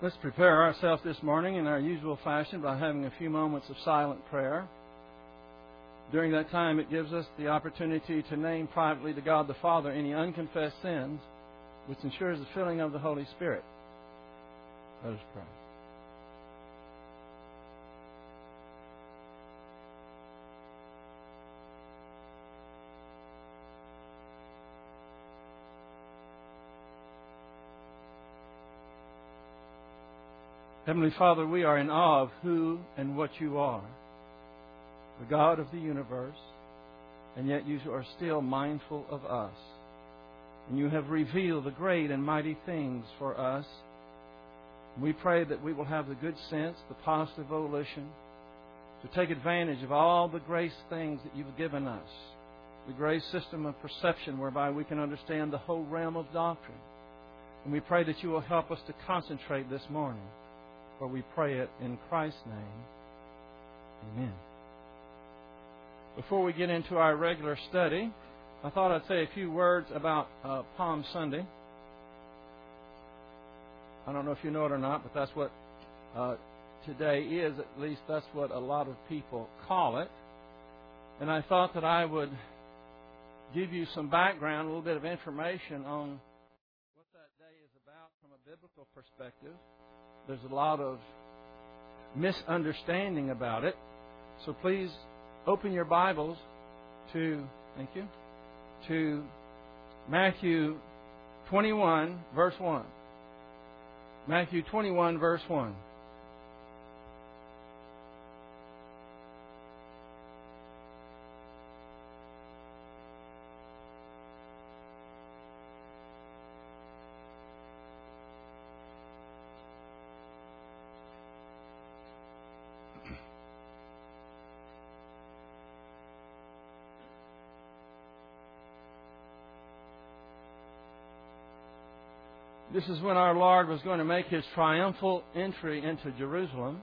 Let's prepare ourselves this morning in our usual fashion by having a few moments of silent prayer. During that time, it gives us the opportunity to name privately to God the Father any unconfessed sins, which ensures the filling of the Holy Spirit. Let us pray. Heavenly Father, we are in awe of who and what you are, the God of the universe, and yet you are still mindful of us. And you have revealed the great and mighty things for us. We pray that we will have the good sense, the positive volition, to take advantage of all the grace things that you've given us, the grace system of perception whereby we can understand the whole realm of doctrine. And we pray that you will help us to concentrate this morning for we pray it in Christ's name. Amen. Before we get into our regular study, I thought I'd say a few words about uh, Palm Sunday. I don't know if you know it or not, but that's what uh, today is. At least that's what a lot of people call it. And I thought that I would give you some background, a little bit of information on what that day is about from a biblical perspective there's a lot of misunderstanding about it. So please open your Bibles to, thank you, to Matthew 21, verse 1. Matthew 21, verse 1. This is when our Lord was going to make his triumphal entry into Jerusalem.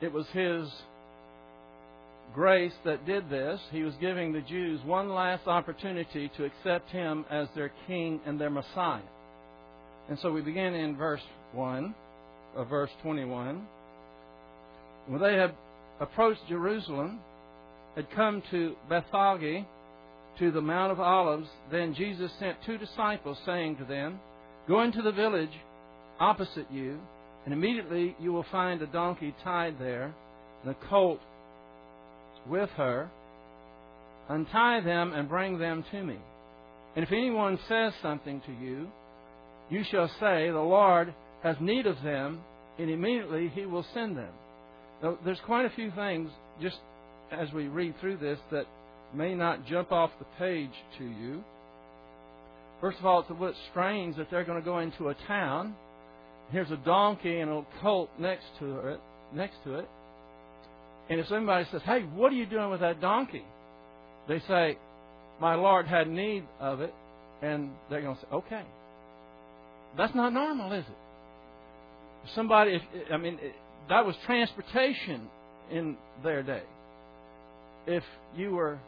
It was his grace that did this. He was giving the Jews one last opportunity to accept him as their king and their Messiah. And so we begin in verse 1 of verse 21. When they had approached Jerusalem, had come to Bethphage, to the Mount of Olives, then Jesus sent two disciples, saying to them, Go into the village opposite you, and immediately you will find a donkey tied there, and a colt with her. Untie them and bring them to me. And if anyone says something to you, you shall say, The Lord has need of them, and immediately he will send them. Now, there's quite a few things, just as we read through this, that may not jump off the page to you. First of all, it's a bit strange that they're going to go into a town. Here's a donkey and a colt next to it, next to it. And if somebody says, "Hey, what are you doing with that donkey?" They say, "My Lord had need of it," and they're going to say, "Okay." That's not normal, is it? Somebody, if, I mean, that was transportation in their day. If you were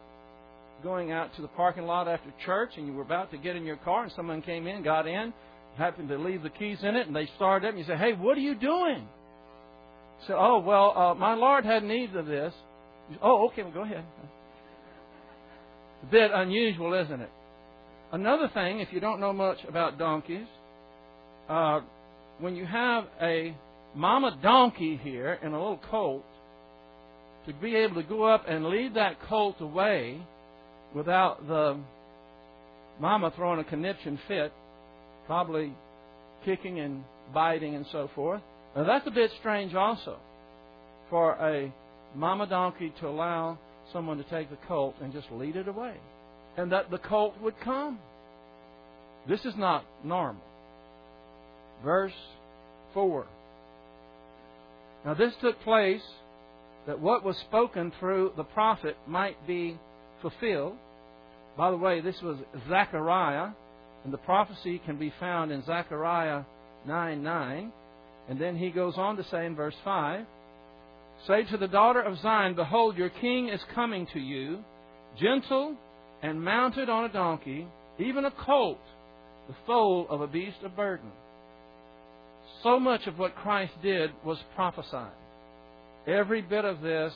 going out to the parking lot after church and you were about to get in your car and someone came in, got in, happened to leave the keys in it, and they started up and you say, Hey, what are you doing? You say, Oh, well, uh, my Lord had need of this. Say, oh, okay, well, go ahead. a bit unusual, isn't it? Another thing, if you don't know much about donkeys, uh, when you have a mama donkey here and a little colt, to be able to go up and lead that colt away without the mama throwing a conniption fit, probably kicking and biting and so forth. Now that's a bit strange also for a mama donkey to allow someone to take the colt and just lead it away. And that the colt would come. This is not normal. Verse 4. Now this took place that what was spoken through the prophet might be fulfilled. By the way, this was Zechariah, and the prophecy can be found in Zechariah 9 9. And then he goes on to say in verse 5 Say to the daughter of Zion, Behold, your king is coming to you, gentle and mounted on a donkey, even a colt, the foal of a beast of burden. so much of what Christ did was prophesied. Every bit of this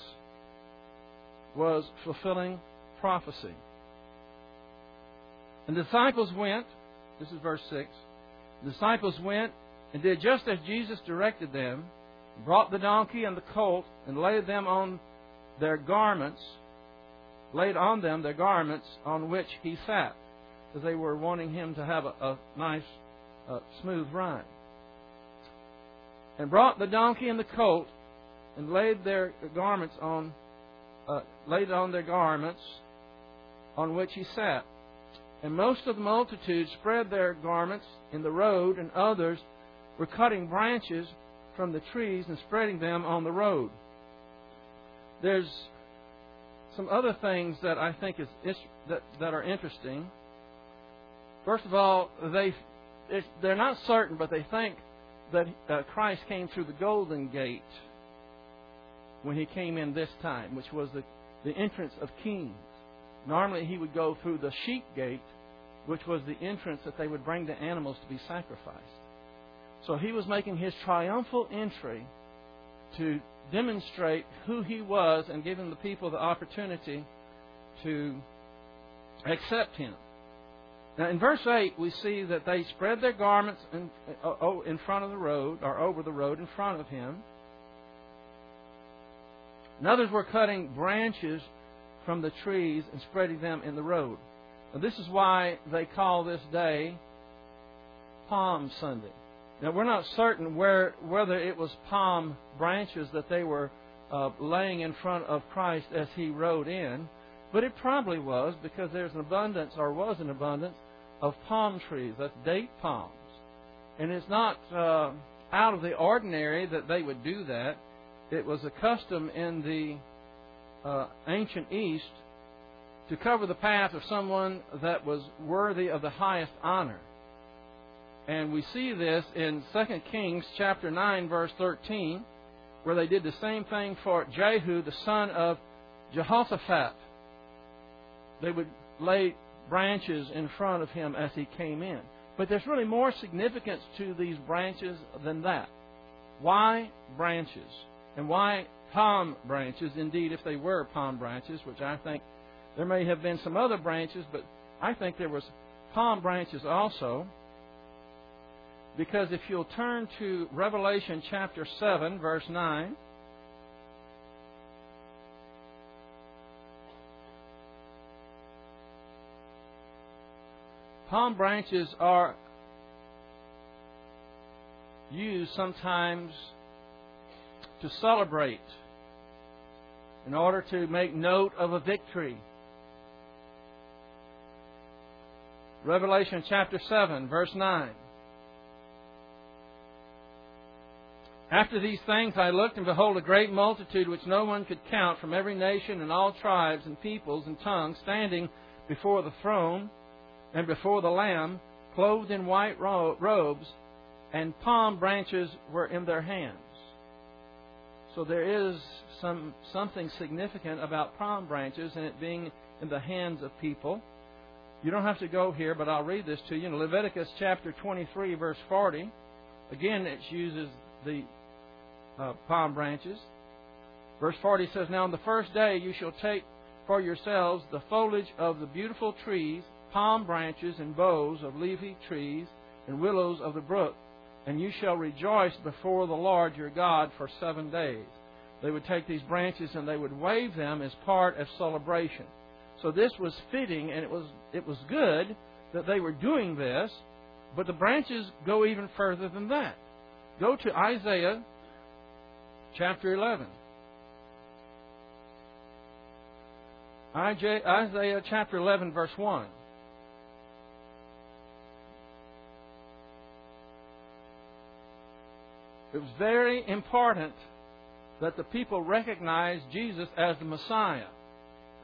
was fulfilling prophecy. And the disciples went, this is verse 6. The disciples went and did just as Jesus directed them, brought the donkey and the colt, and laid them on their garments, laid on them their garments on which he sat, because they were wanting him to have a, a nice, uh, smooth ride. And brought the donkey and the colt, and laid their garments on, uh, laid on their garments on which he sat. And most of the multitude spread their garments in the road, and others were cutting branches from the trees and spreading them on the road. There's some other things that I think is that that are interesting. First of all, they they're not certain, but they think that uh, Christ came through the Golden Gate when he came in this time, which was the, the entrance of kings. Normally, he would go through the sheep gate, which was the entrance that they would bring the animals to be sacrificed. So he was making his triumphal entry to demonstrate who he was and giving the people the opportunity to accept him. Now, in verse 8, we see that they spread their garments in, uh, in front of the road, or over the road in front of him. And others were cutting branches from the trees and spreading them in the road. Now, this is why they call this day Palm Sunday. Now, we're not certain where, whether it was palm branches that they were uh, laying in front of Christ as he rode in, but it probably was because there's an abundance, or was an abundance, of palm trees. That's date palms. And it's not uh, out of the ordinary that they would do that. It was a custom in the uh, ancient East to cover the path of someone that was worthy of the highest honor. And we see this in 2 Kings chapter 9 verse 13 where they did the same thing for Jehu the son of Jehoshaphat. They would lay branches in front of him as he came in. But there's really more significance to these branches than that. Why branches? And why palm branches? Indeed, if they were palm branches, which I think there may have been some other branches, but I think there was palm branches also. Because if you'll turn to Revelation chapter 7, verse 9. Palm branches are used sometimes to celebrate in order to make note of a victory. Revelation chapter 7, verse 9. After these things I looked, and behold, a great multitude which no one could count from every nation and all tribes and peoples and tongues standing before the throne and before the Lamb, clothed in white robes, and palm branches were in their hands. So there is some something significant about palm branches and it being in the hands of people. You don't have to go here, but I'll read this to you. In Leviticus chapter 23, verse 40, again it uses the uh, palm branches. Verse 40 says, Now on the first day you shall take for yourselves the foliage of the beautiful trees palm branches and boughs of leafy trees and willows of the brook, and you shall rejoice before the Lord your God for seven days. They would take these branches and they would wave them as part of celebration. So this was fitting and it was it was good that they were doing this, but the branches go even further than that. Go to Isaiah chapter 11. Isaiah chapter 11, verse 1. It was very important that the people recognized Jesus as the Messiah.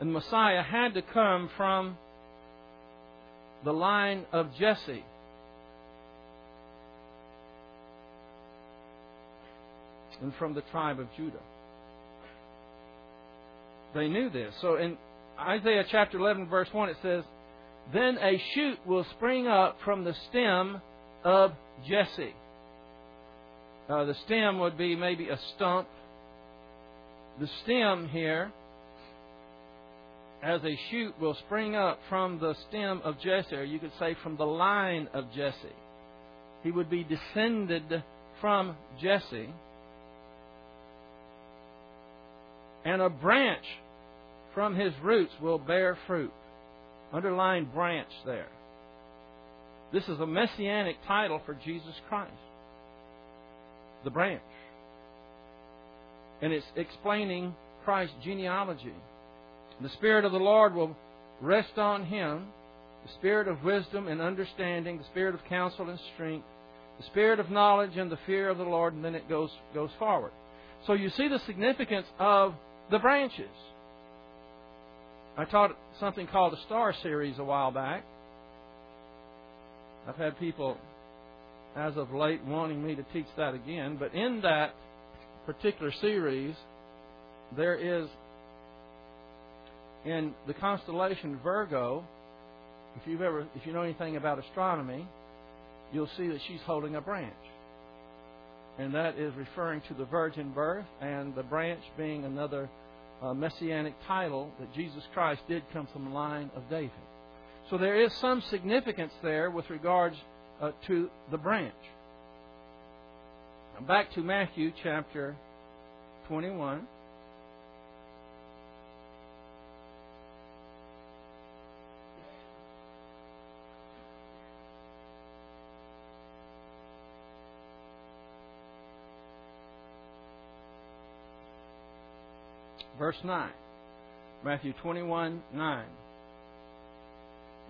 And the Messiah had to come from the line of Jesse. And from the tribe of Judah. They knew this. So in Isaiah chapter 11, verse 1, it says, Then a shoot will spring up from the stem of Jesse Uh, the stem would be maybe a stump. The stem here, as a shoot, will spring up from the stem of Jesse, or you could say from the line of Jesse. He would be descended from Jesse. And a branch from his roots will bear fruit. Underline branch there. This is a messianic title for Jesus Christ. The branch. And it's explaining Christ's genealogy. The Spirit of the Lord will rest on him the Spirit of wisdom and understanding, the Spirit of counsel and strength, the Spirit of knowledge and the fear of the Lord, and then it goes, goes forward. So you see the significance of the branches. I taught something called a star series a while back. I've had people, as of late, wanting me to teach that again. But in that particular series, there is in the constellation Virgo. If you've ever, if you know anything about astronomy, you'll see that she's holding a branch, and that is referring to the virgin birth, and the branch being another uh, messianic title that Jesus Christ did come from the line of David. So there is some significance there with regards uh, to the branch. Now back to Matthew chapter 21. Verse 9. Matthew 21 9.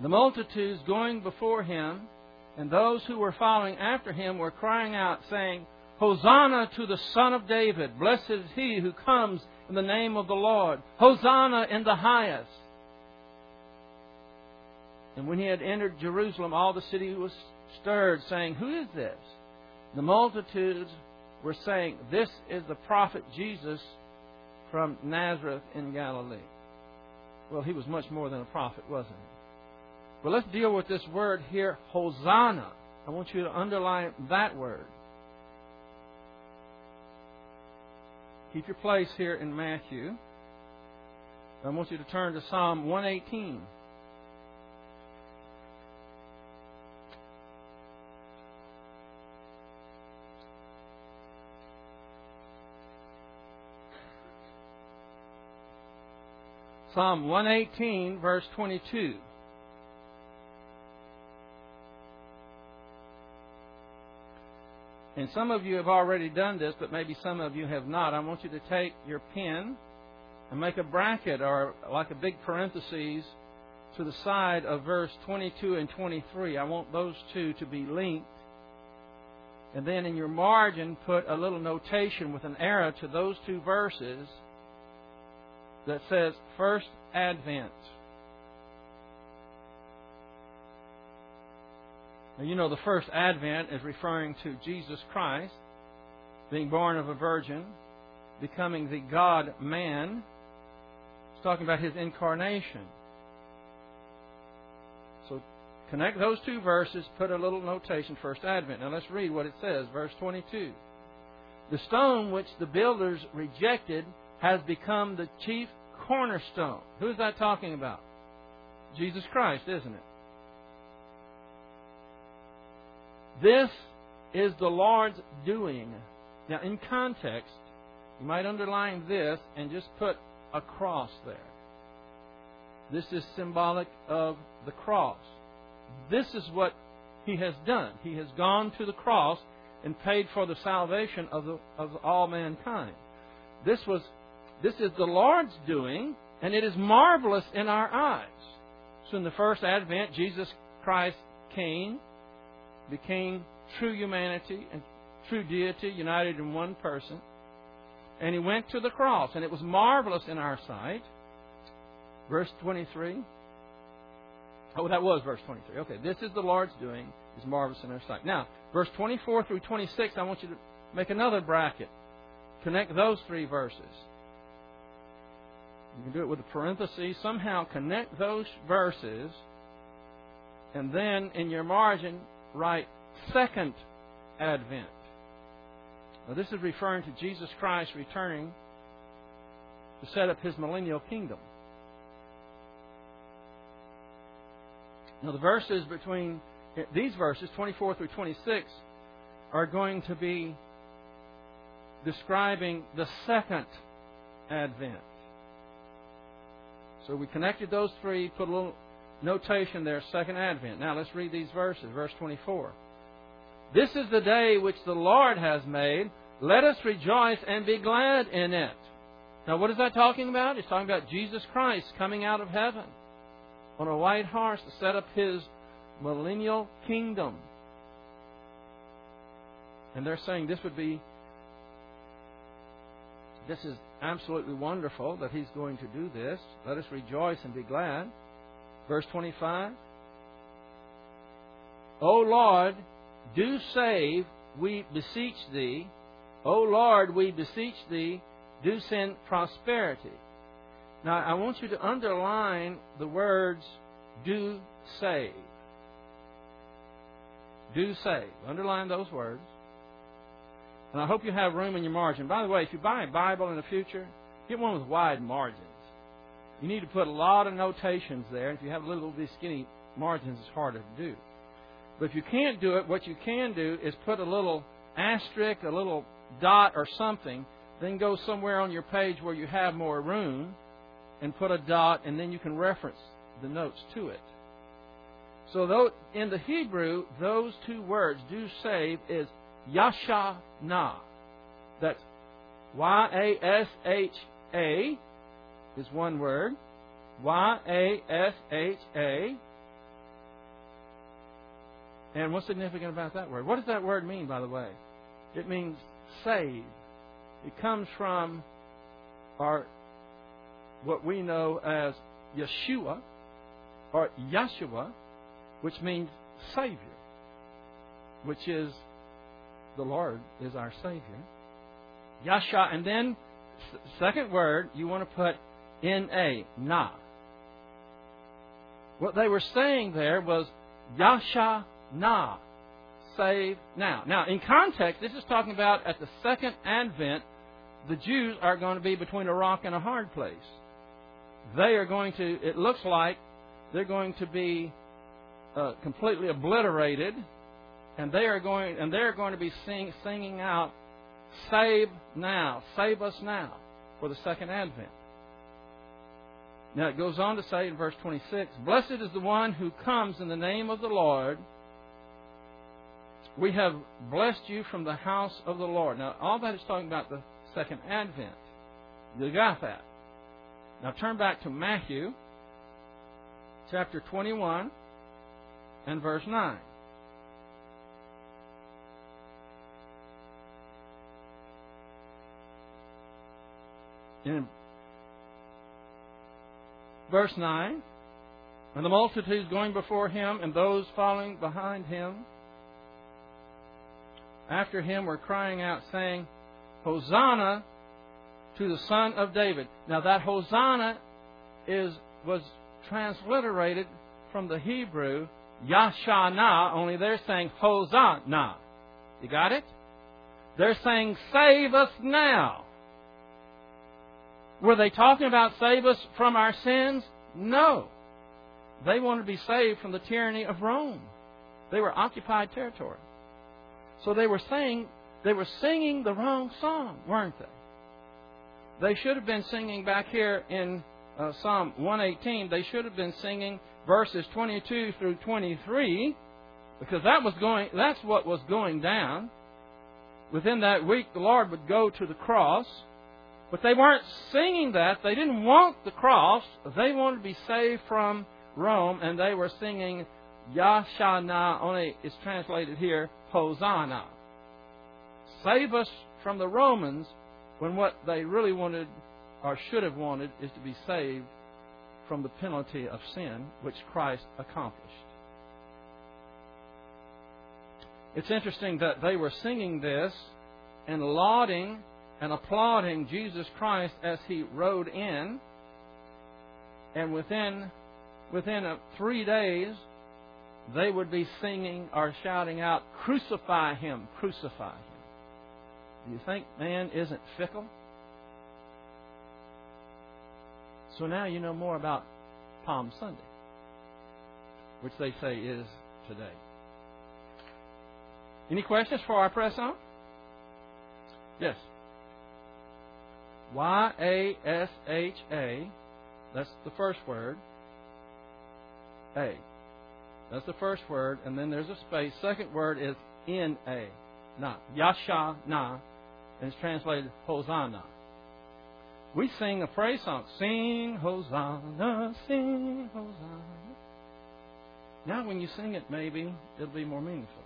The multitudes going before him and those who were following after him were crying out, saying, Hosanna to the Son of David! Blessed is he who comes in the name of the Lord! Hosanna in the highest! And when he had entered Jerusalem, all the city was stirred, saying, Who is this? The multitudes were saying, This is the prophet Jesus from Nazareth in Galilee. Well, he was much more than a prophet, wasn't he? But let's deal with this word here, Hosanna. I want you to underline that word. Keep your place here in Matthew. I want you to turn to Psalm 118. Psalm 118, verse 22. And some of you have already done this, but maybe some of you have not. I want you to take your pen and make a bracket or like a big parenthesis to the side of verse 22 and 23. I want those two to be linked. And then in your margin, put a little notation with an arrow to those two verses that says First Advent. Now, you know, the first Advent is referring to Jesus Christ being born of a virgin, becoming the God man. It's talking about his incarnation. So connect those two verses, put a little notation, First Advent. Now let's read what it says, verse 22. The stone which the builders rejected has become the chief cornerstone. Who's that talking about? Jesus Christ, isn't it? This is the Lord's doing. Now, in context, you might underline this and just put a cross there. This is symbolic of the cross. This is what He has done. He has gone to the cross and paid for the salvation of, the, of all mankind. This was this is the Lord's doing, and it is marvelous in our eyes. So in the first advent, Jesus Christ came, became true humanity and true deity united in one person, and he went to the cross, and it was marvelous in our sight. Verse 23. Oh, that was verse 23. Okay, this is the Lord's doing, is marvelous in our sight. Now, verse 24 through 26, I want you to make another bracket. Connect those three verses. You can do it with a parenthesis. Somehow connect those verses, and then in your margin, write Second Advent. Now, this is referring to Jesus Christ returning to set up his millennial kingdom. Now, the verses between these verses, 24 through 26, are going to be describing the second advent. So we connected those three, put a little notation there, second advent. Now let's read these verses. Verse 24. This is the day which the Lord has made. Let us rejoice and be glad in it. Now, what is that talking about? It's talking about Jesus Christ coming out of heaven on a white horse to set up his millennial kingdom. And they're saying this would be, this is absolutely wonderful that he's going to do this. Let us rejoice and be glad. Verse 25. O Lord, do save, we beseech thee. O Lord, we beseech thee, do send prosperity. Now, I want you to underline the words do save. Do save. Underline those words. And I hope you have room in your margin. By the way, if you buy a Bible in the future, get one with wide margins. You need to put a lot of notations there. If you have a little these skinny margins, it's harder to do. But if you can't do it, what you can do is put a little asterisk, a little dot or something, then go somewhere on your page where you have more room and put a dot, and then you can reference the notes to it. So though, in the Hebrew, those two words, do save, is Yashana. That's Y A S H A is one word. Y A S H A. And what's significant about that word? What does that word mean, by the way? It means save. It comes from our what we know as Yeshua or Yeshua, which means Savior, which is the Lord is our Savior. Yasha, and then second word you want to put N A, na. What they were saying there was Yasha na, save now. Now, in context, this is talking about at the second advent, the Jews are going to be between a rock and a hard place. They are going to, it looks like, they're going to be uh, completely obliterated and they are going and they're going to be sing, singing out, "Save now, save us now," for the second advent. Now it goes on to say in verse 26, "Blessed is the one who comes in the name of the Lord." We have blessed you from the house of the Lord. Now all that is talking about the second advent. You got that. Now turn back to Matthew chapter 21 and verse 9. In verse 9, and the multitudes going before him and those following behind him after him were crying out, saying, Hosanna to the Son of David. Now that Hosanna is was transliterated from the Hebrew Yashana, only they're saying Hosanna. You got it? They're saying, Save us now. Were they talking about save us from our sins? No. They wanted to be saved from the tyranny of Rome. They were occupied territory. So they were saying, they were singing the wrong song, weren't they? They should have been singing back here in uh, Psalm 118, they should have been singing verses 22 through 23 because that was going, that's what was going down. Within that week, the Lord would go to the cross but they weren't singing that. They didn't want the cross. They wanted to be saved from Rome, and they were singing Yashana, only it's translated here, Hosanna. Save us from the Romans when what they really wanted or should have wanted is to be saved from the penalty of sin which Christ accomplished. It's interesting that they were singing this and lauding and applauding Jesus Christ as he rode in. And within within three days, they would be singing or shouting out, "Crucify him! Crucify him!" Do you think man isn't fickle? So now you know more about Palm Sunday, which they say is today. Any questions for our press on? Yes. Y A S H A. That's the first word. A. That's the first word, and then there's a space. Second word is N A. Na. Yasha Na. And it's translated Hosanna. We sing a praise song. Sing Hosanna, sing Hosanna. Now when you sing it, maybe it'll be more meaningful.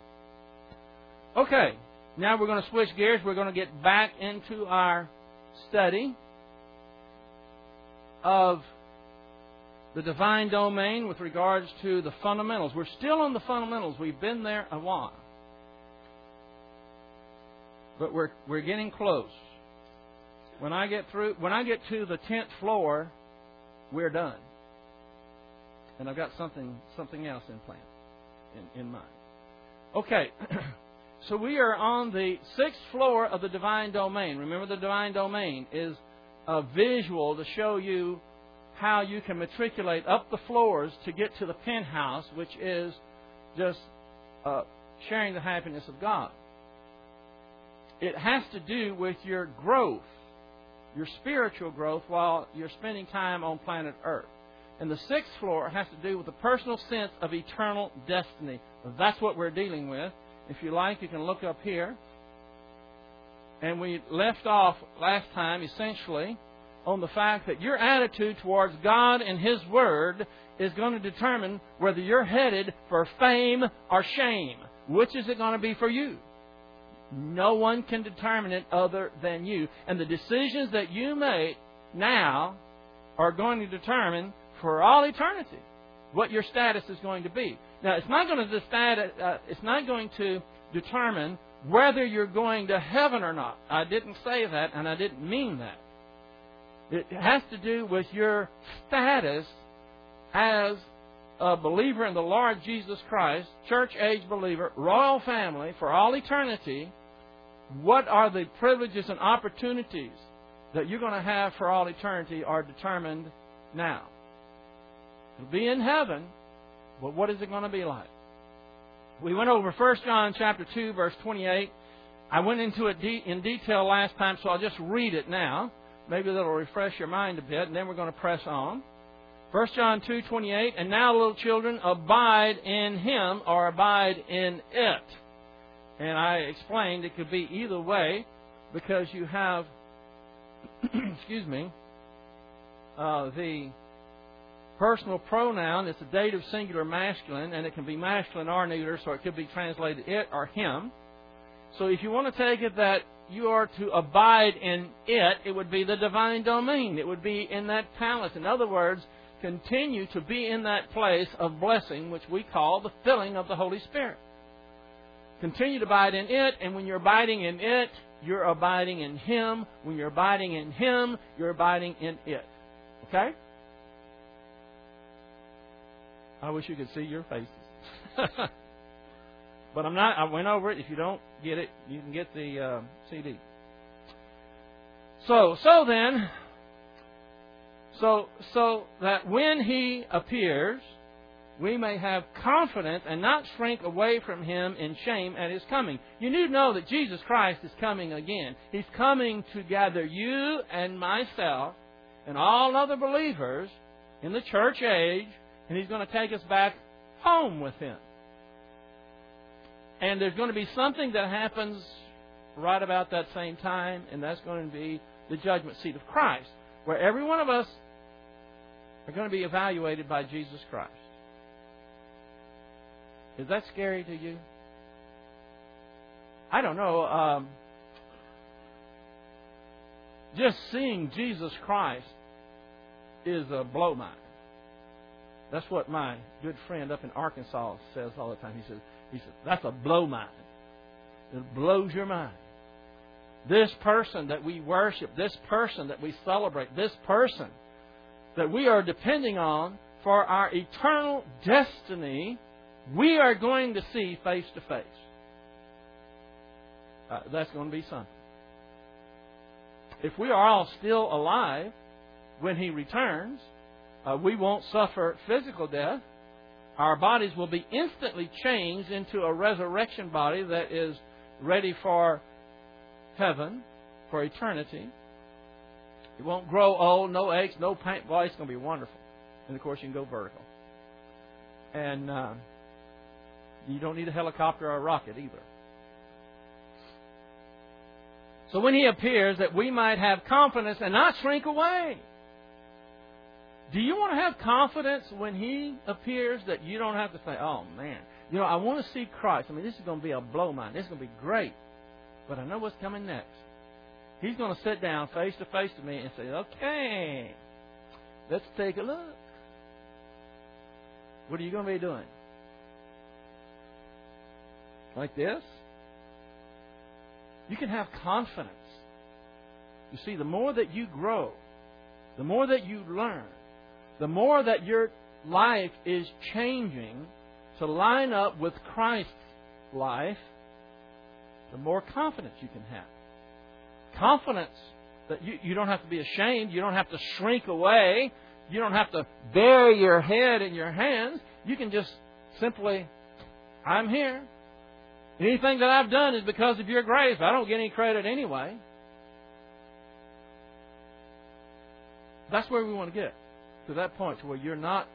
Okay, now we're going to switch gears. We're going to get back into our study of the divine domain with regards to the fundamentals. We're still on the fundamentals. We've been there a while. But we're, we're getting close. When I get through, when I get to the tenth floor, we're done. And I've got something, something else in plan, in, in mind. Okay. So we are on the sixth floor of the divine domain. Remember, the divine domain is a visual to show you how you can matriculate up the floors to get to the penthouse, which is just uh, sharing the happiness of God. It has to do with your growth, your spiritual growth, while you're spending time on planet Earth. And the sixth floor has to do with the personal sense of eternal destiny. That's what we're dealing with. If you like, you can look up here. And we left off last time essentially on the fact that your attitude towards God and His Word is going to determine whether you're headed for fame or shame. Which is it going to be for you? No one can determine it other than you. And the decisions that you make now are going to determine for all eternity what your status is going to be. Now, it's not going to decide, uh, it's not going to determine whether you're going to heaven or not. I didn't say that, and I didn't mean that. It has to do with your status as a believer in the Lord Jesus Christ, church age believer, royal family for all eternity. What are the privileges and opportunities that you're going to have for all eternity are determined now. It'll be in heaven, but what is it going to be like? We went over 1 John chapter 2 verse 28. I went into it in detail last time, so I'll just read it now. Maybe that'll refresh your mind a bit, and then we're going to press on. 1 John 2:28 And now little children abide in him or abide in it. And I explained it could be either way because you have excuse me uh, the personal pronoun. It's a dative singular masculine, and it can be masculine or neuter, so it could be translated it or him. So if you want to take it that you are to abide in it, it would be the divine domain. It would be in that palace. In other words, continue to be in that place of blessing, which we call the filling of the Holy Spirit. Continue to abide in it, and when you're abiding in it, you're abiding in Him. When you're abiding in Him, you're abiding in it. Okay? I wish you could see your faces. but I'm not. I went over it. If you don't get it, you can get the uh, CD. So, so then, so so that when He appears, we may have confidence and not shrink away from Him in shame at His coming. You need to know that Jesus Christ is coming again. He's coming to gather you and myself and all other believers in the church age and He's going to take us back home with Him. And there's going to be something that happens right about that same time, and that's going to be the judgment seat of Christ, where every one of us are going to be evaluated by Jesus Christ. Is that scary to you? I don't know. Um, just seeing Jesus Christ is a blow mind. That's what my good friend up in Arkansas says all the time. He says, he says, that's a blow mind. It blows your mind. This person that we worship, this person that we celebrate, this person that we are depending on for our eternal destiny, we are going to see face to face. Uh, that's going to be something. if we are all still alive when He returns, uh, we won't suffer physical death. Our bodies will be instantly changed into a resurrection body that is ready for heaven, for eternity. It won't grow old, no aches, no pain. Boy, it's going to be wonderful. And of course, you can go vertical. And uh, you don't need a helicopter or a rocket either. So when he appears, that we might have confidence and not shrink away. Do you want to have confidence when he appears that you don't have to say, oh man, you know, I want to see Christ. I mean, this is going to be a blow mind. This is going to be great. But I know what's coming next. He's going to sit down face to face to me and say, okay, let's take a look. What are you going to be doing? Like this? You can have confidence. You see, the more that you grow, the more that you learn, the more that your life is changing to line up with Christ's life, the more confidence you can have. Confidence that you, you don't have to be ashamed, you don't have to shrink away, you don't have to bury your head in your hands. You can just simply, I'm here. Anything that I've done is because of your grace. I don't get any credit anyway. That's where we want to get to that point to where you're not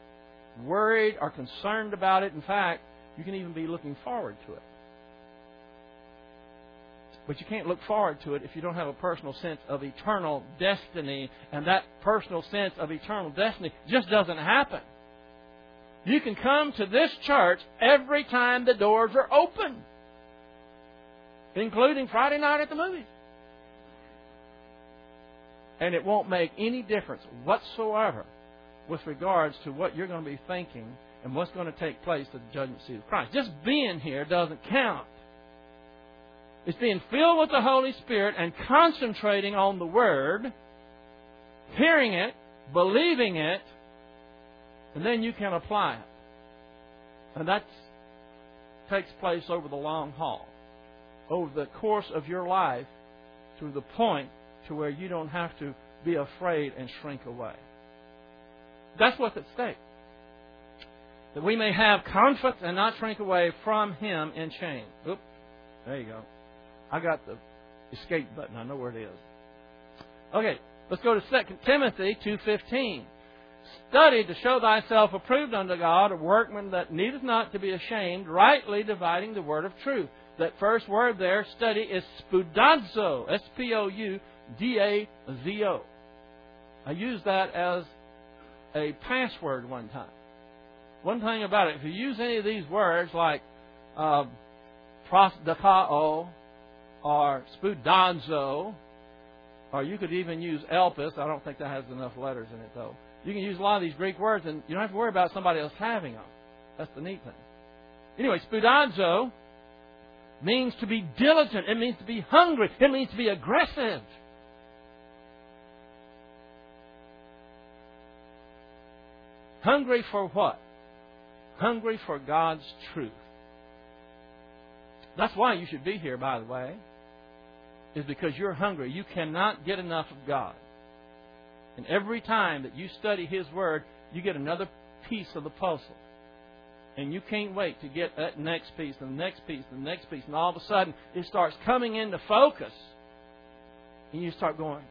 worried or concerned about it. In fact, you can even be looking forward to it. But you can't look forward to it if you don't have a personal sense of eternal destiny, and that personal sense of eternal destiny just doesn't happen. You can come to this church every time the doors are open including Friday night at the movies. And it won't make any difference whatsoever with regards to what you're going to be thinking and what's going to take place at the judgment seat of Christ. Just being here doesn't count. It's being filled with the Holy Spirit and concentrating on the Word, hearing it, believing it, and then you can apply it. And that takes place over the long haul over the course of your life to the point to where you don't have to be afraid and shrink away. That's what's at stake. That we may have confidence and not shrink away from Him in shame. Oop, there you go. I got the escape button. I know where it is. Okay, let's go to 2 Timothy 2.15. Study to show thyself approved unto God, a workman that needeth not to be ashamed, rightly dividing the word of truth that first word there, study, is spoudazo. S P O U D A Z O. I use that as a password one time. One thing about it, if you use any of these words like uh, prosdokao or spoudazo, or you could even use elpis. I don't think that has enough letters in it though. You can use a lot of these Greek words, and you don't have to worry about somebody else having them. That's the neat thing. Anyway, spoudazo means to be diligent. It means to be hungry. It means to be aggressive. Hungry for what? Hungry for God's truth. That's why you should be here, by the way, is because you're hungry. You cannot get enough of God. And every time that you study His Word, you get another piece of the puzzle. And you can't wait to get that next piece, the next piece, the next piece. And all of a sudden, it starts coming into focus. And you start going,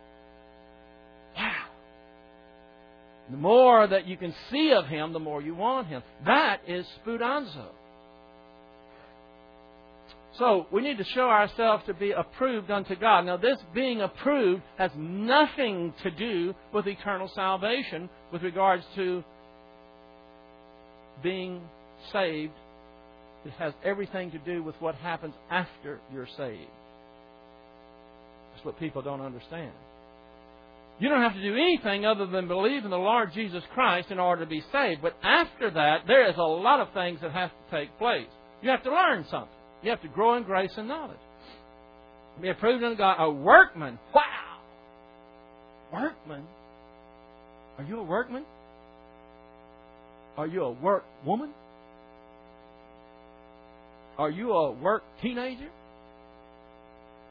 The more that you can see of Him, the more you want Him. That is spoudazo. So we need to show ourselves to be approved unto God. Now, this being approved has nothing to do with eternal salvation with regards to being saved, it has everything to do with what happens after you're saved. That's what people don't understand. You don't have to do anything other than believe in the Lord Jesus Christ in order to be saved. But after that, there is a lot of things that have to take place. You have to learn something. You have to grow in grace and knowledge. Be approved unto God. A workman. Wow! Workman? Are you a workman? Are you a work woman? Are you a work teenager?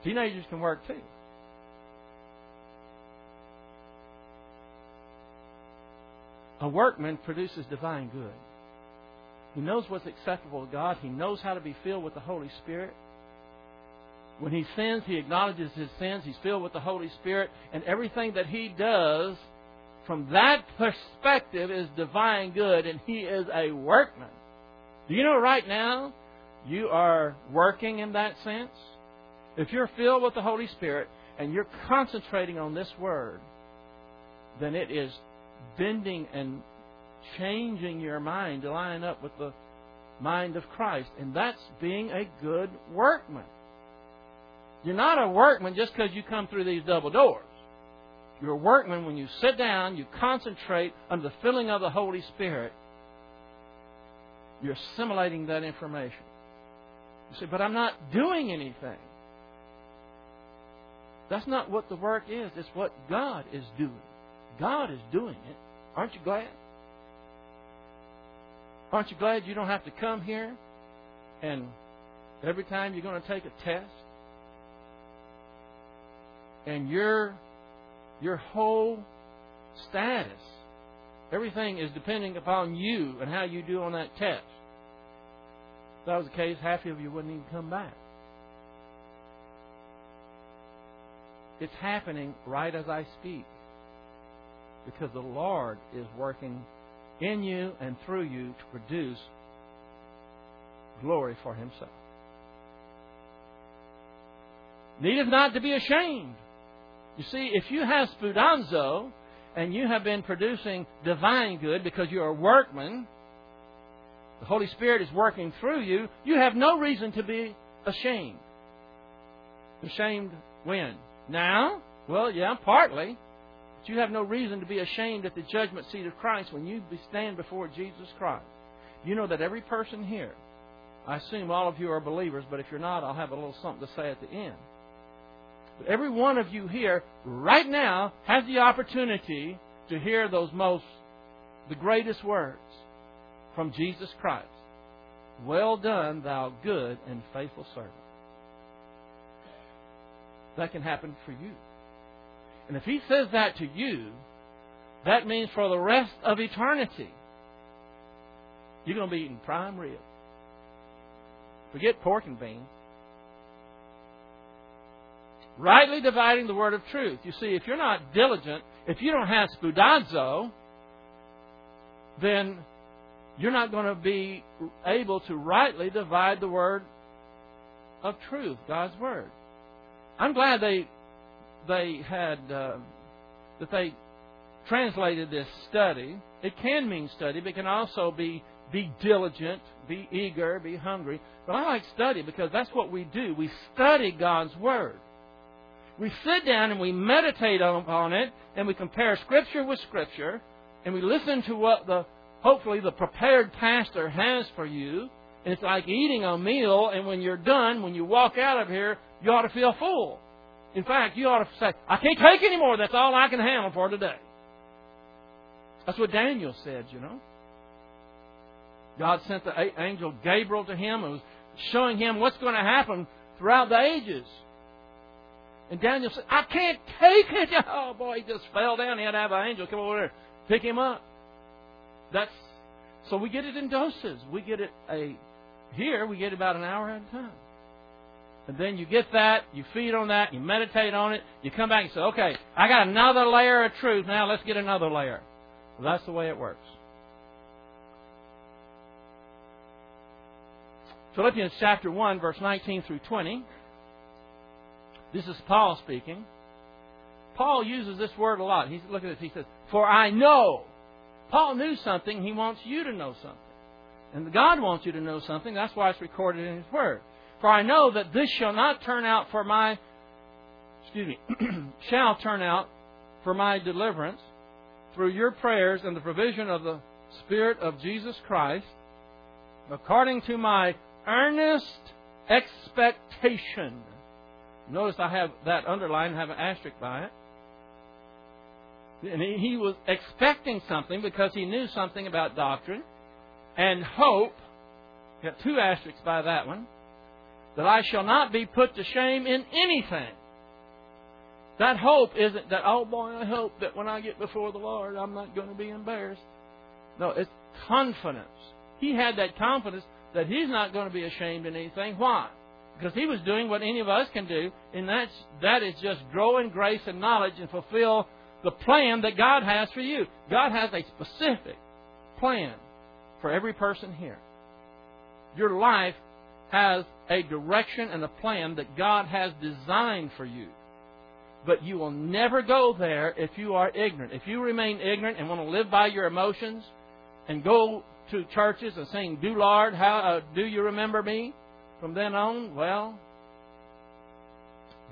Teenagers can work too. A workman produces divine good. He knows what's acceptable to God. He knows how to be filled with the Holy Spirit. When he sins, he acknowledges his sins. He's filled with the Holy Spirit. And everything that he does from that perspective is divine good. And he is a workman. Do you know right now you are working in that sense? If you're filled with the Holy Spirit and you're concentrating on this word, then it is bending and changing your mind to line up with the mind of Christ. And that's being a good workman. You're not a workman just because you come through these double doors. You're a workman when you sit down, you concentrate under the filling of the Holy Spirit. You're assimilating that information. You say, but I'm not doing anything. That's not what the work is. It's what God is doing. God is doing it. Aren't you glad? Aren't you glad you don't have to come here and every time you're going to take a test and your your whole status, everything is depending upon you and how you do on that test. If that was the case, half of you wouldn't even come back. It's happening right as I speak because the Lord is working in you and through you to produce glory for Himself. Needeth not to be ashamed. You see, if you have spoudazo and you have been producing divine good because you're a workman, the Holy Spirit is working through you, you have no reason to be ashamed. Ashamed when? Now? Well, yeah, partly. But you have no reason to be ashamed at the judgment seat of Christ when you stand before Jesus Christ. You know that every person here, I assume all of you are believers, but if you're not, I'll have a little something to say at the end. But every one of you here, right now, has the opportunity to hear those most, the greatest words from Jesus Christ. Well done, thou good and faithful servant. That can happen for you. And if he says that to you, that means for the rest of eternity, you're going to be eating prime rib. Forget pork and beans. Rightly dividing the word of truth. You see, if you're not diligent, if you don't have spoudazo, then you're not going to be able to rightly divide the word of truth, God's word. I'm glad they they had uh, that they translated this study. It can mean study, but it can also be be diligent, be eager, be hungry. But I like study because that's what we do. We study God's Word. We sit down and we meditate upon it, and we compare Scripture with Scripture, and we listen to what the hopefully the prepared pastor has for you. And it's like eating a meal, and when you're done, when you walk out of here, you ought to feel full. In fact, you ought to say, I can't take any more. That's all I can handle for today. That's what Daniel said, you know. God sent the angel Gabriel to him and was showing him what's going to happen throughout the ages. And Daniel said, I can't take it. Oh boy, he just fell down. He had to have an angel come over there, pick him up. That's so we get it in doses. We get it a here we get about an hour at a time. And then you get that, you feed on that, you meditate on it, you come back and say, okay, I got another layer of truth. Now let's get another layer. Well, that's the way it works. Philippians chapter 1, verse 19 through 20. This is Paul speaking. Paul uses this word a lot. He's look at this. He says, "For I know." Paul knew something. He wants you to know something, and God wants you to know something. That's why it's recorded in His Word. For I know that this shall not turn out for my, excuse me, shall turn out for my deliverance through your prayers and the provision of the Spirit of Jesus Christ, according to my earnest expectation. Notice I have that underlined, have an asterisk by it. And he was expecting something because he knew something about doctrine and hope. Got two asterisks by that one that I shall not be put to shame in anything. That hope isn't that, oh boy, I hope that when I get before the Lord, I'm not going to be embarrassed. No, it's confidence. He had that confidence that he's not going to be ashamed in anything. Why? Because he was doing what any of us can do, and that's, that is just grow in grace and knowledge and fulfill the plan that God has for you. God has a specific plan for every person here. Your life has a direction and a plan that God has designed for you. But you will never go there if you are ignorant. If you remain ignorant and want to live by your emotions and go to churches and sing, "Do Lord, how uh, do you remember me?" From then on, well,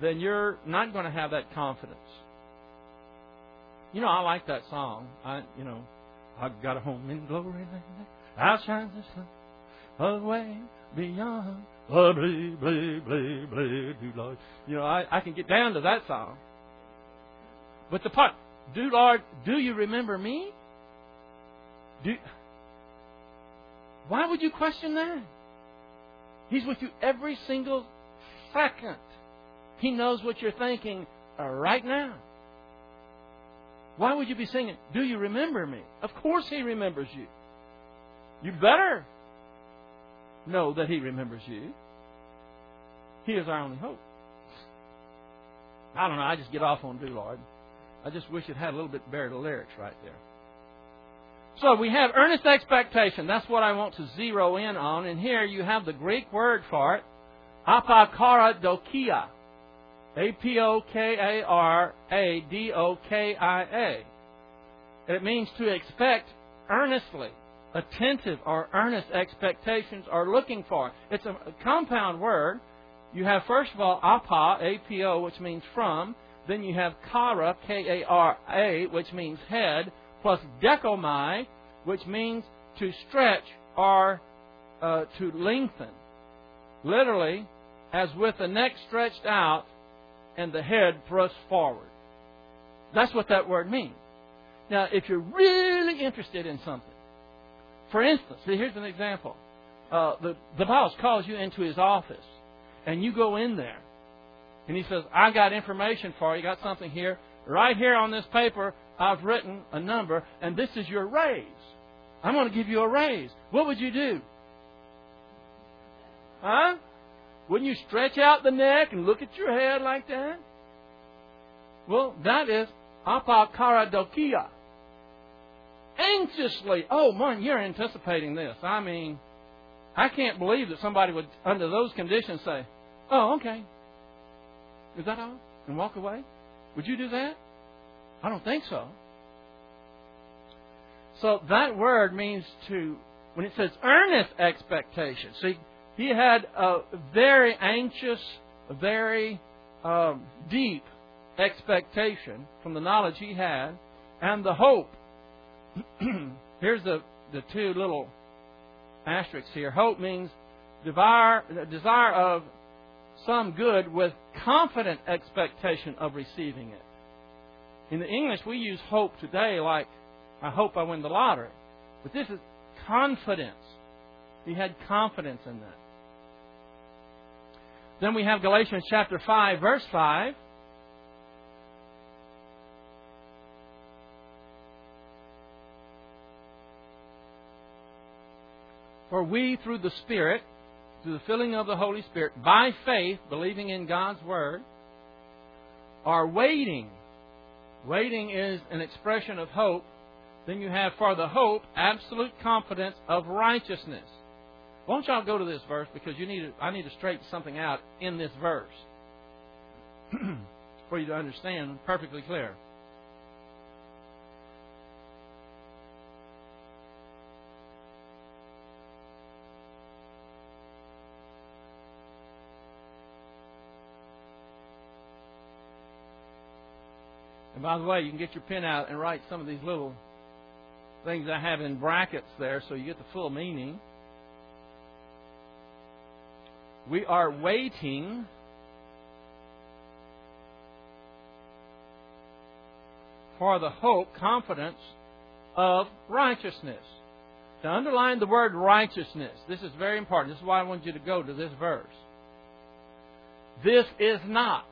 then you're not going to have that confidence. You know, I like that song. I, you know, I've got a home in glory land. Outshines the sun away beyond the blue, blue, blue, blue, do Lord. You know, I, I can get down to that song. But the part, do Lord, do you remember me? Do, why would you question that? He's with you every single second. He knows what you're thinking uh, right now. Why would you be singing, Do you remember me? Of course He remembers you. You better know that He remembers you. He is our only hope. I don't know, I just get off on Do Lord. I just wish it had a little bit better lyrics right there. So we have earnest expectation. That's what I want to zero in on. And here you have the Greek word for it, apokaradokia. A P O K A R A D O K I A. It means to expect earnestly, attentive or earnest expectations are looking for. It's a compound word. You have first of all apo, A P O, which means from. Then you have kara, K A R A, which means head plus dekomai, which means to stretch or uh, to lengthen. Literally, as with the neck stretched out and the head thrust forward. That's what that word means. Now, if you're really interested in something, for instance, here's an example. Uh, the, the boss calls you into his office, and you go in there, and he says, I got information for you, got something here. Right here on this paper, I've written a number, and this is your raise. I'm going to give you a raise. What would you do? Huh? Wouldn't you stretch out the neck and look at your head like that? Well, that is apokaradokia. Anxiously. Oh, man, you're anticipating this. I mean, I can't believe that somebody would, under those conditions, say, Oh, okay. Is that all? And walk away? Would you do that? I don't think so. So that word means to, when it says earnest expectation, see, he had a very anxious, very um, deep expectation from the knowledge he had and the hope. Here's the, the two little asterisks here. Hope means desire, desire of some good with confident expectation of receiving it. In the English, we use hope today like, I hope I win the lottery. But this is confidence. He had confidence in that. Then we have Galatians chapter 5, verse 5. For we, through the Spirit, through the filling of the Holy Spirit, by faith, believing in God's Word, are waiting Waiting is an expression of hope. Then you have for the hope, absolute confidence of righteousness. Why don't y'all go to this verse because you need to, I need to straighten something out in this verse for you to understand perfectly clear. And by the way, you can get your pen out and write some of these little things I have in brackets there so you get the full meaning. We are waiting for the hope, confidence of righteousness. To underline the word righteousness, this is very important. This is why I want you to go to this verse. This is not,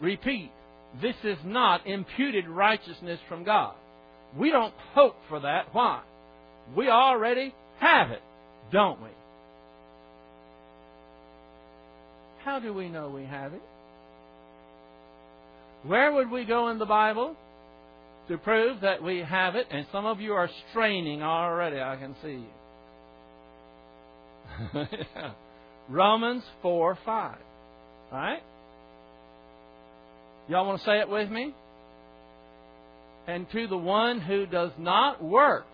repeat, this is not imputed righteousness from God. We don't hope for that. Why? We already have it, don't we? How do we know we have it? Where would we go in the Bible to prove that we have it? And some of you are straining already, I can see you. Romans 4 5. Right? Y'all want to say it with me? And to the one who does not work,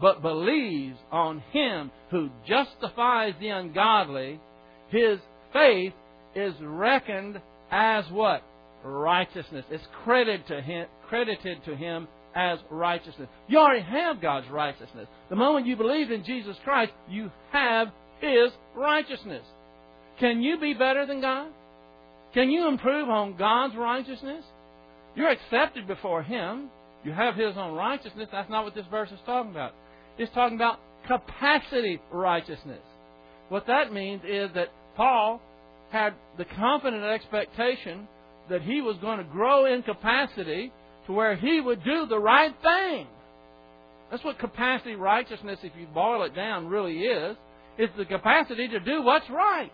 but believes on him who justifies the ungodly, his faith is reckoned as what? Righteousness. It's credited to him, credited to him as righteousness. You already have God's righteousness. The moment you believe in Jesus Christ, you have his righteousness. Can you be better than God? Can you improve on God's righteousness? You're accepted before Him. You have His own righteousness. That's not what this verse is talking about. It's talking about capacity righteousness. What that means is that Paul had the confident expectation that he was going to grow in capacity to where he would do the right thing. That's what capacity righteousness, if you boil it down, really is. It's the capacity to do what's right.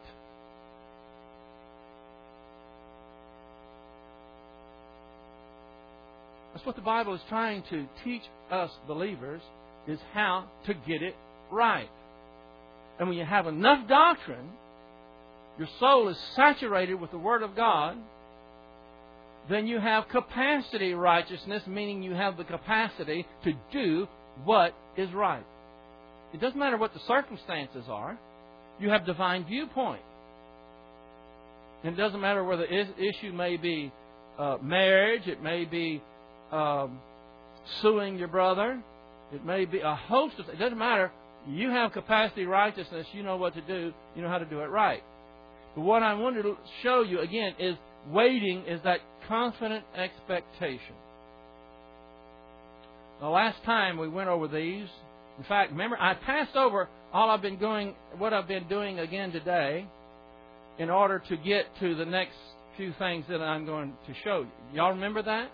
That's what the Bible is trying to teach us believers is how to get it right. And when you have enough doctrine, your soul is saturated with the Word of God, then you have capacity righteousness, meaning you have the capacity to do what is right. It doesn't matter what the circumstances are, you have divine viewpoint. And it doesn't matter whether the issue may be uh, marriage, it may be um, suing your brother. It may be a host of. It doesn't matter. You have capacity righteousness. You know what to do. You know how to do it right. But what I wanted to show you again is waiting is that confident expectation. The last time we went over these, in fact, remember I passed over all I've been doing, what I've been doing again today, in order to get to the next few things that I'm going to show you. Y'all remember that?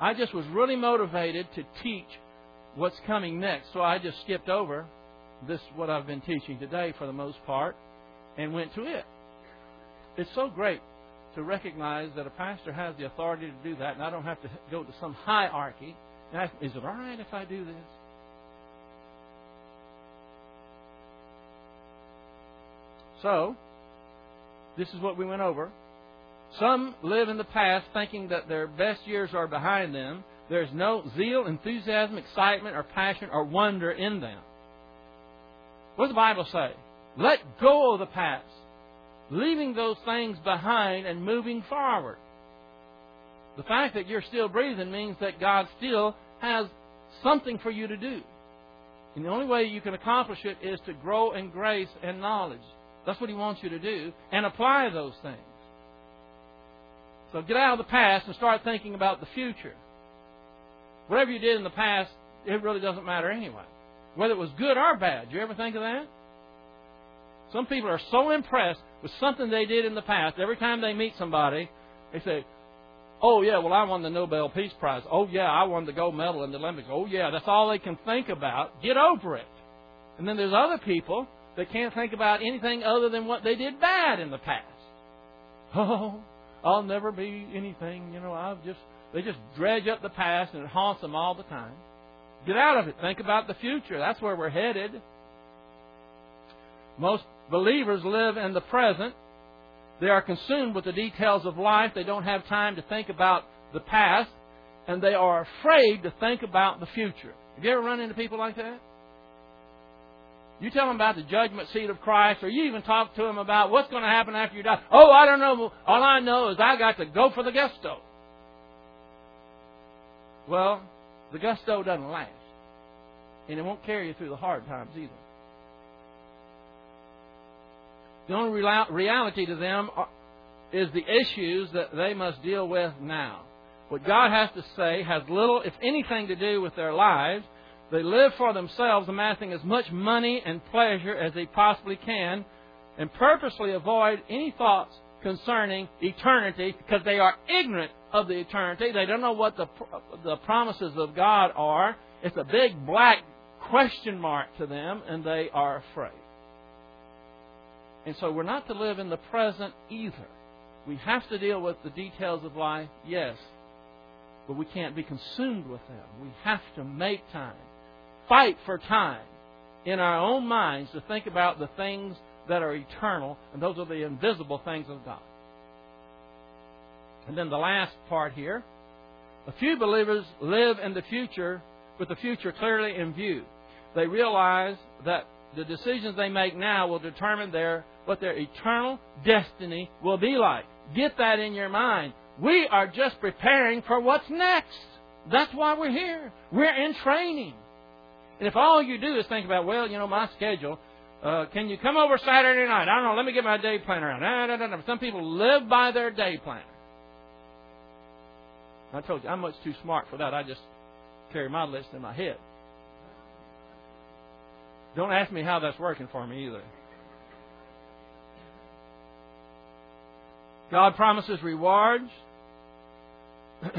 I just was really motivated to teach what's coming next. So I just skipped over this, what I've been teaching today for the most part, and went to it. It's so great to recognize that a pastor has the authority to do that, and I don't have to go to some hierarchy and ask, is it all right if I do this? So, this is what we went over. Some live in the past thinking that their best years are behind them. There's no zeal, enthusiasm, excitement, or passion or wonder in them. What does the Bible say? Let go of the past, leaving those things behind and moving forward. The fact that you're still breathing means that God still has something for you to do. And the only way you can accomplish it is to grow in grace and knowledge. That's what He wants you to do, and apply those things. So get out of the past and start thinking about the future. Whatever you did in the past, it really doesn't matter anyway. Whether it was good or bad. Do you ever think of that? Some people are so impressed with something they did in the past, every time they meet somebody, they say, Oh, yeah, well, I won the Nobel Peace Prize. Oh, yeah, I won the gold medal in the Olympics. Oh, yeah, that's all they can think about. Get over it. And then there's other people that can't think about anything other than what they did bad in the past. Oh, I'll never be anything. You know, I've just they just dredge up the past and it haunts them all the time. Get out of it. Think about the future. That's where we're headed. Most believers live in the present. They are consumed with the details of life. They don't have time to think about the past, and they are afraid to think about the future. Have you ever run into people like that? You tell them about the judgment seat of Christ, or you even talk to them about what's going to happen after you die. Oh, I don't know. All I know is I got to go for the gusto. Well, the gusto doesn't last. And it won't carry you through the hard times either. The only reality to them is the issues that they must deal with now. What God has to say has little, if anything, to do with their lives they live for themselves, amassing as much money and pleasure as they possibly can, and purposely avoid any thoughts concerning eternity because they are ignorant of the eternity. They don't know what the, the promises of God are. It's a big black question mark to them and they are afraid. And so we're not to live in the present either. We have to deal with the details of life, yes, but we can't be consumed with them. We have to make time, fight for time in our own minds to think about the things that are eternal, and those are the invisible things of God. And then the last part here a few believers live in the future with the future clearly in view. They realize that the decisions they make now will determine their what their eternal destiny will be like. Get that in your mind. We are just preparing for what's next. That's why we're here. We're in training. And if all you do is think about, well, you know, my schedule, uh, can you come over Saturday night? I don't know, let me get my day planner out. Some people live by their day planner. I told you, I'm much too smart for that. I just carry my list in my head. Don't ask me how that's working for me either. God promises rewards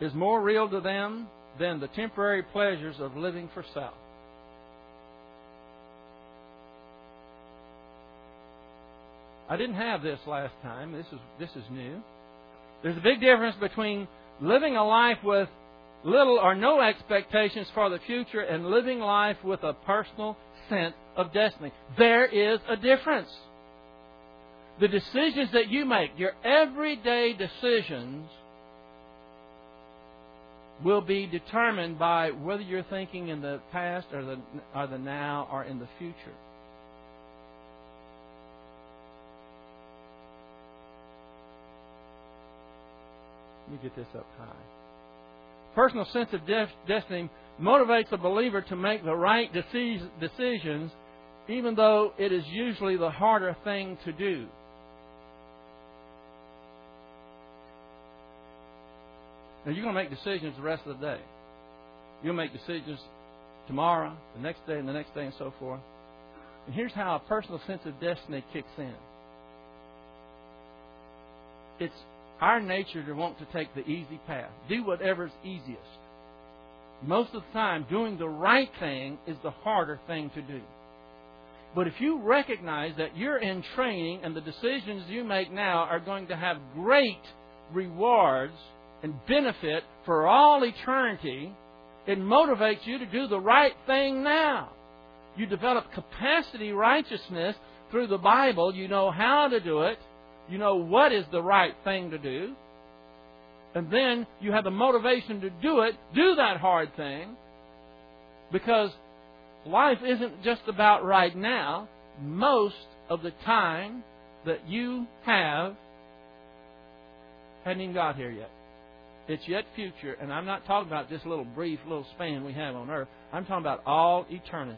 is more real to them than the temporary pleasures of living for self. I didn't have this last time. This is this is new. There's a big difference between living a life with little or no expectations for the future and living life with a personal sense of destiny. There is a difference. The decisions that you make, your everyday decisions, will be determined by whether you're thinking in the past or the, or the now or in the future. Let me get this up high. Personal sense of destiny motivates a believer to make the right decisions, even though it is usually the harder thing to do. Now, you're going to make decisions the rest of the day. You'll make decisions tomorrow, the next day, and the next day, and so forth. And here's how a personal sense of destiny kicks in it's our nature to want to take the easy path, do whatever's easiest. Most of the time, doing the right thing is the harder thing to do. But if you recognize that you're in training and the decisions you make now are going to have great rewards and benefit for all eternity, it motivates you to do the right thing now. You develop capacity righteousness through the Bible. You know how to do it. You know what is the right thing to do. And then you have the motivation to do it, do that hard thing, because life isn't just about right now. Most of the time that you have hadn't even got here yet. It's yet future, and I'm not talking about this little brief little span we have on earth. I'm talking about all eternity.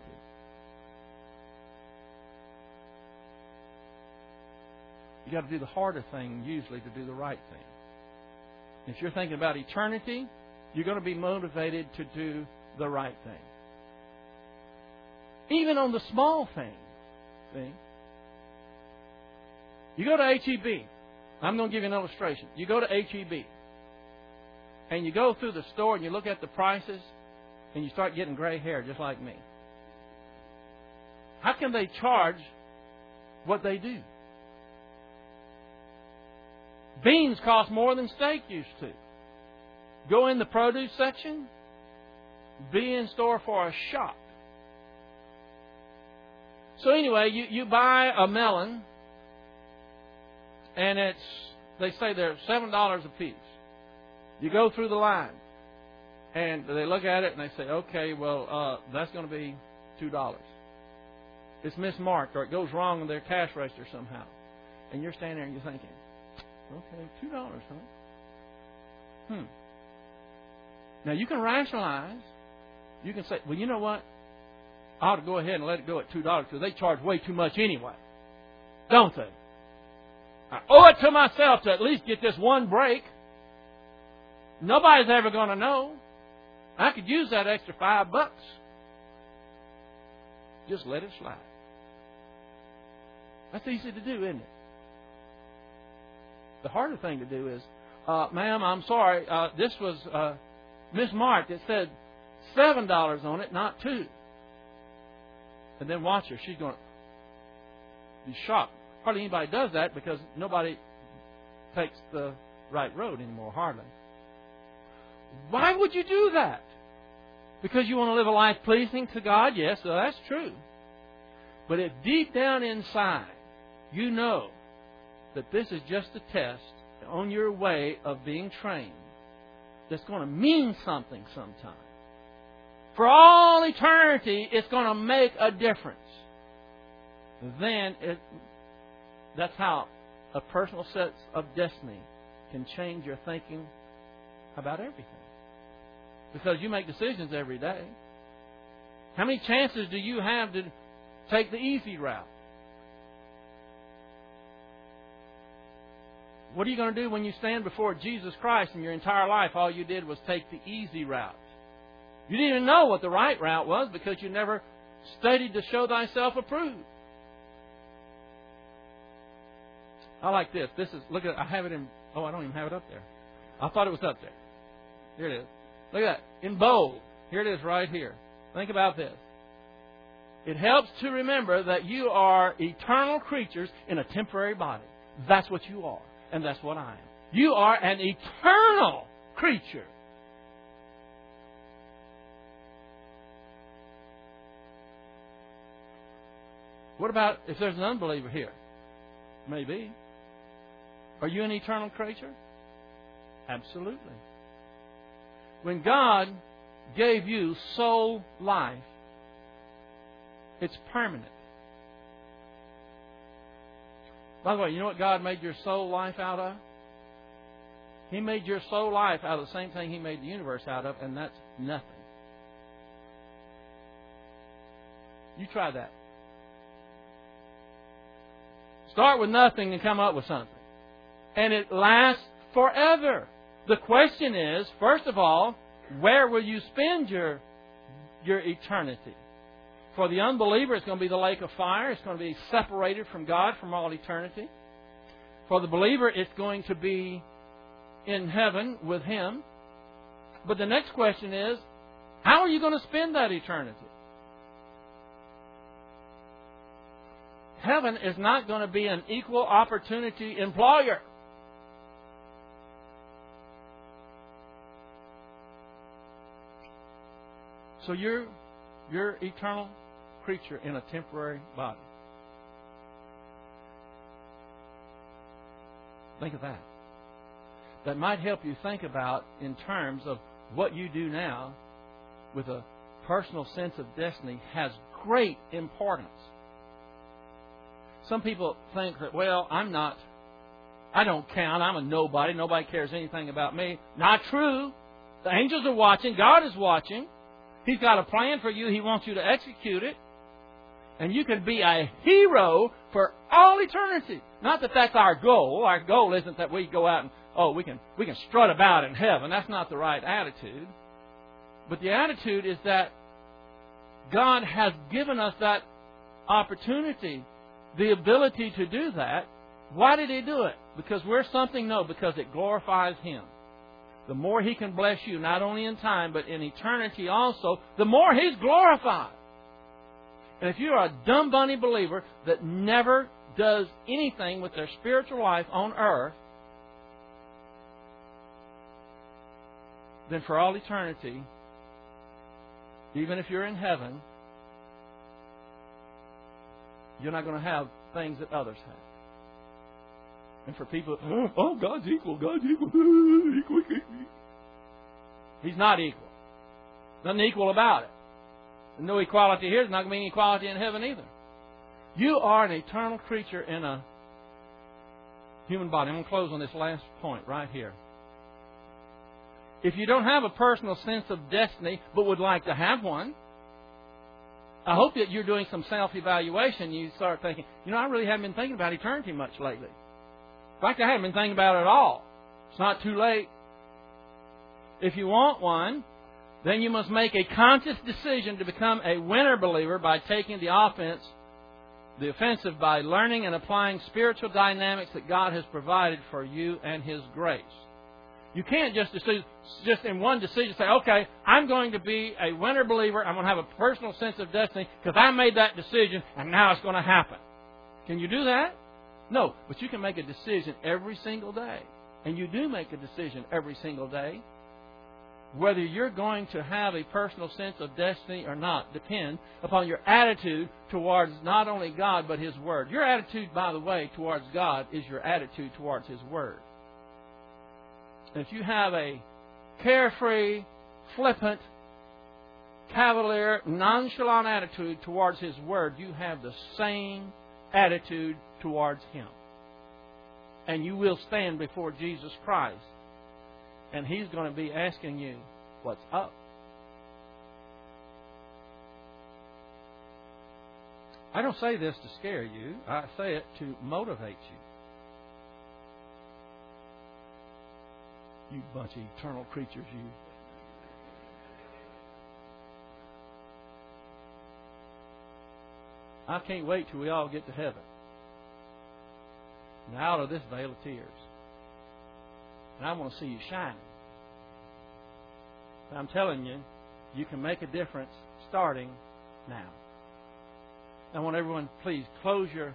You got to do the harder thing usually to do the right thing. If you're thinking about eternity, you're going to be motivated to do the right thing. Even on the small things. See? You go to HEB. I'm going to give you an illustration. You go to HEB and you go through the store and you look at the prices and you start getting gray hair just like me. How can they charge what they do? Beans cost more than steak used to. Go in the produce section, be in store for a shock. So anyway, you, you buy a melon, and it's they say they're seven dollars a piece. You go through the line, and they look at it and they say, "Okay, well, uh, that's going to be two dollars." It's mismarked, or it goes wrong in their cash register somehow, and you're standing there and you're thinking, "Okay, two dollars, huh?" Hmm. Now you can rationalize. You can say, "Well, you know what? I ought to go ahead and let it go at two dollars because they charge way too much anyway, don't they?" I owe it to myself to at least get this one break. Nobody's ever going to know. I could use that extra five bucks. Just let it slide. That's easy to do, isn't it? The harder thing to do is, uh, ma'am, I'm sorry, uh, this was uh, Miss Mark that said seven dollars on it, not two. And then watch her. She's going to be shocked. Hardly anybody does that because nobody takes the right road anymore, hardly. Why would you do that? Because you want to live a life pleasing to God? Yes, so that's true. But if deep down inside you know that this is just a test on your way of being trained that's going to mean something sometime. For all eternity, it's going to make a difference. Then it, that's how a personal sense of destiny can change your thinking about everything. Because you make decisions every day. How many chances do you have to take the easy route? What are you going to do when you stand before Jesus Christ and your entire life all you did was take the easy route? You didn't even know what the right route was because you never studied to show thyself approved. I like this. This is look at I have it in oh I don't even have it up there. I thought it was up there. Here it is. Look at that. In bold. Here it is right here. Think about this. It helps to remember that you are eternal creatures in a temporary body. That's what you are. And that's what I am. You are an eternal creature. What about if there's an unbeliever here? Maybe. Are you an eternal creature? Absolutely. When God gave you soul life, it's permanent. By the way, you know what God made your soul life out of? He made your soul life out of the same thing He made the universe out of, and that's nothing. You try that. Start with nothing and come up with something. And it lasts forever. The question is, first of all, where will you spend your, your eternity? For the unbeliever, it's going to be the lake of fire. It's going to be separated from God from all eternity. For the believer, it's going to be in heaven with Him. But the next question is, how are you going to spend that eternity? Heaven is not going to be an equal opportunity employer. So you're you're eternal creature in a temporary body. Think of that. That might help you think about in terms of what you do now with a personal sense of destiny has great importance. Some people think that, well, I'm not, I don't count, I'm a nobody, nobody cares anything about me. Not true. The angels are watching, God is watching. He's got a plan for you, He wants you to execute it and you can be a hero for all eternity. Not that that's our goal. Our goal isn't that we go out and oh we can we can strut about in heaven. That's not the right attitude. But the attitude is that God has given us that opportunity, the ability to do that. Why did He do it? Because we're something? No, because it glorifies Him. The more He can bless you, not only in time, but in eternity also, the more He's glorified. And if you're a dumb bunny believer that never does anything with their spiritual life on earth, then for all eternity, even if you're in heaven, you're not going to have things that others have. And for people, oh, God's equal, God's equal, equal, equal. He's not equal. Nothing equal about it no equality here. There's not going to be any equality in heaven either. You are an eternal creature in a human body. I'm going to close on this last point right here. If you don't have a personal sense of destiny, but would like to have one, I hope that you're doing some self evaluation. You start thinking, you know, I really haven't been thinking about eternity much lately. Fact, I haven't been thinking about it at all. It's not too late. If you want one, then you must make a conscious decision to become a winner believer by taking the offense, the offensive by learning and applying spiritual dynamics that God has provided for you and His grace. You can't just decide, just in one decision say, okay, I'm going to be a winner believer. I'm going to have a personal sense of destiny because I made that decision and now it's going to happen. Can you do that? No, but you can make a decision every single day. And you do make a decision every single day. Whether you're going to have a personal sense of destiny or not depends upon your attitude towards not only God but His Word. Your attitude, by the way, towards God is your attitude towards His Word. And if you have a carefree, flippant, cavalier, nonchalant attitude towards His Word, you have the same attitude towards Him. And you will stand before Jesus Christ and He's going to be asking you, What's up? I don't say this to scare you, I say it to motivate you. You bunch of eternal creatures, you. I can't wait till we all get to heaven. And out of this vale of tears. And I want to see you shining. But I'm telling you, you can make a difference starting now. I want everyone, please close your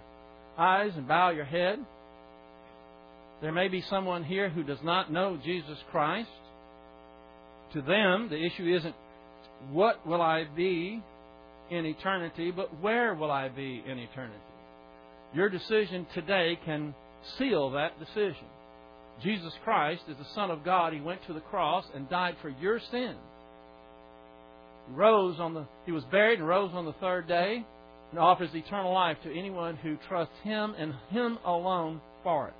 eyes and bow your head. There may be someone here who does not know Jesus Christ. To them, the issue isn't what will I be in eternity, but where will I be in eternity? Your decision today can seal that decision. Jesus Christ is the Son of God. He went to the cross and died for your sin. He rose on the he was buried and rose on the third day and offers eternal life to anyone who trusts him and him alone for it.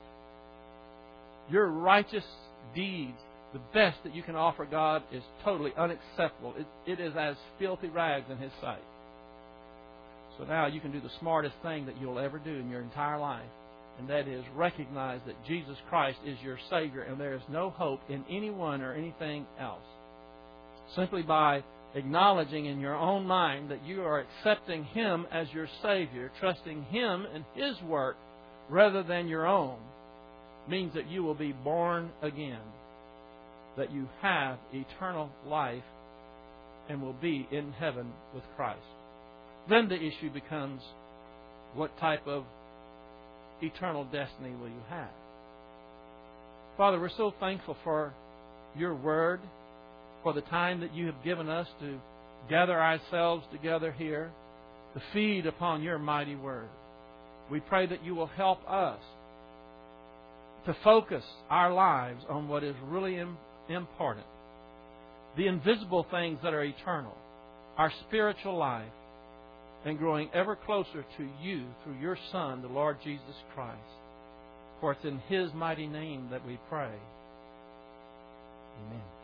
Your righteous deeds, the best that you can offer God, is totally unacceptable. it, it is as filthy rags in His sight. So now you can do the smartest thing that you'll ever do in your entire life and that is recognize that Jesus Christ is your Savior and there is no hope in anyone or anything else. Simply by acknowledging in your own mind that you are accepting Him as your Savior, trusting Him and His work rather than your own, means that you will be born again, that you have eternal life and will be in heaven with Christ. Then the issue becomes what type of eternal destiny will you have? Father, we're so thankful for your word, for the time that you have given us to gather ourselves together here to feed upon your mighty word. We pray that you will help us to focus our lives on what is really important the invisible things that are eternal, our spiritual life, and growing ever closer to you through your Son, the Lord Jesus Christ. For it's in His mighty name that we pray. Amen.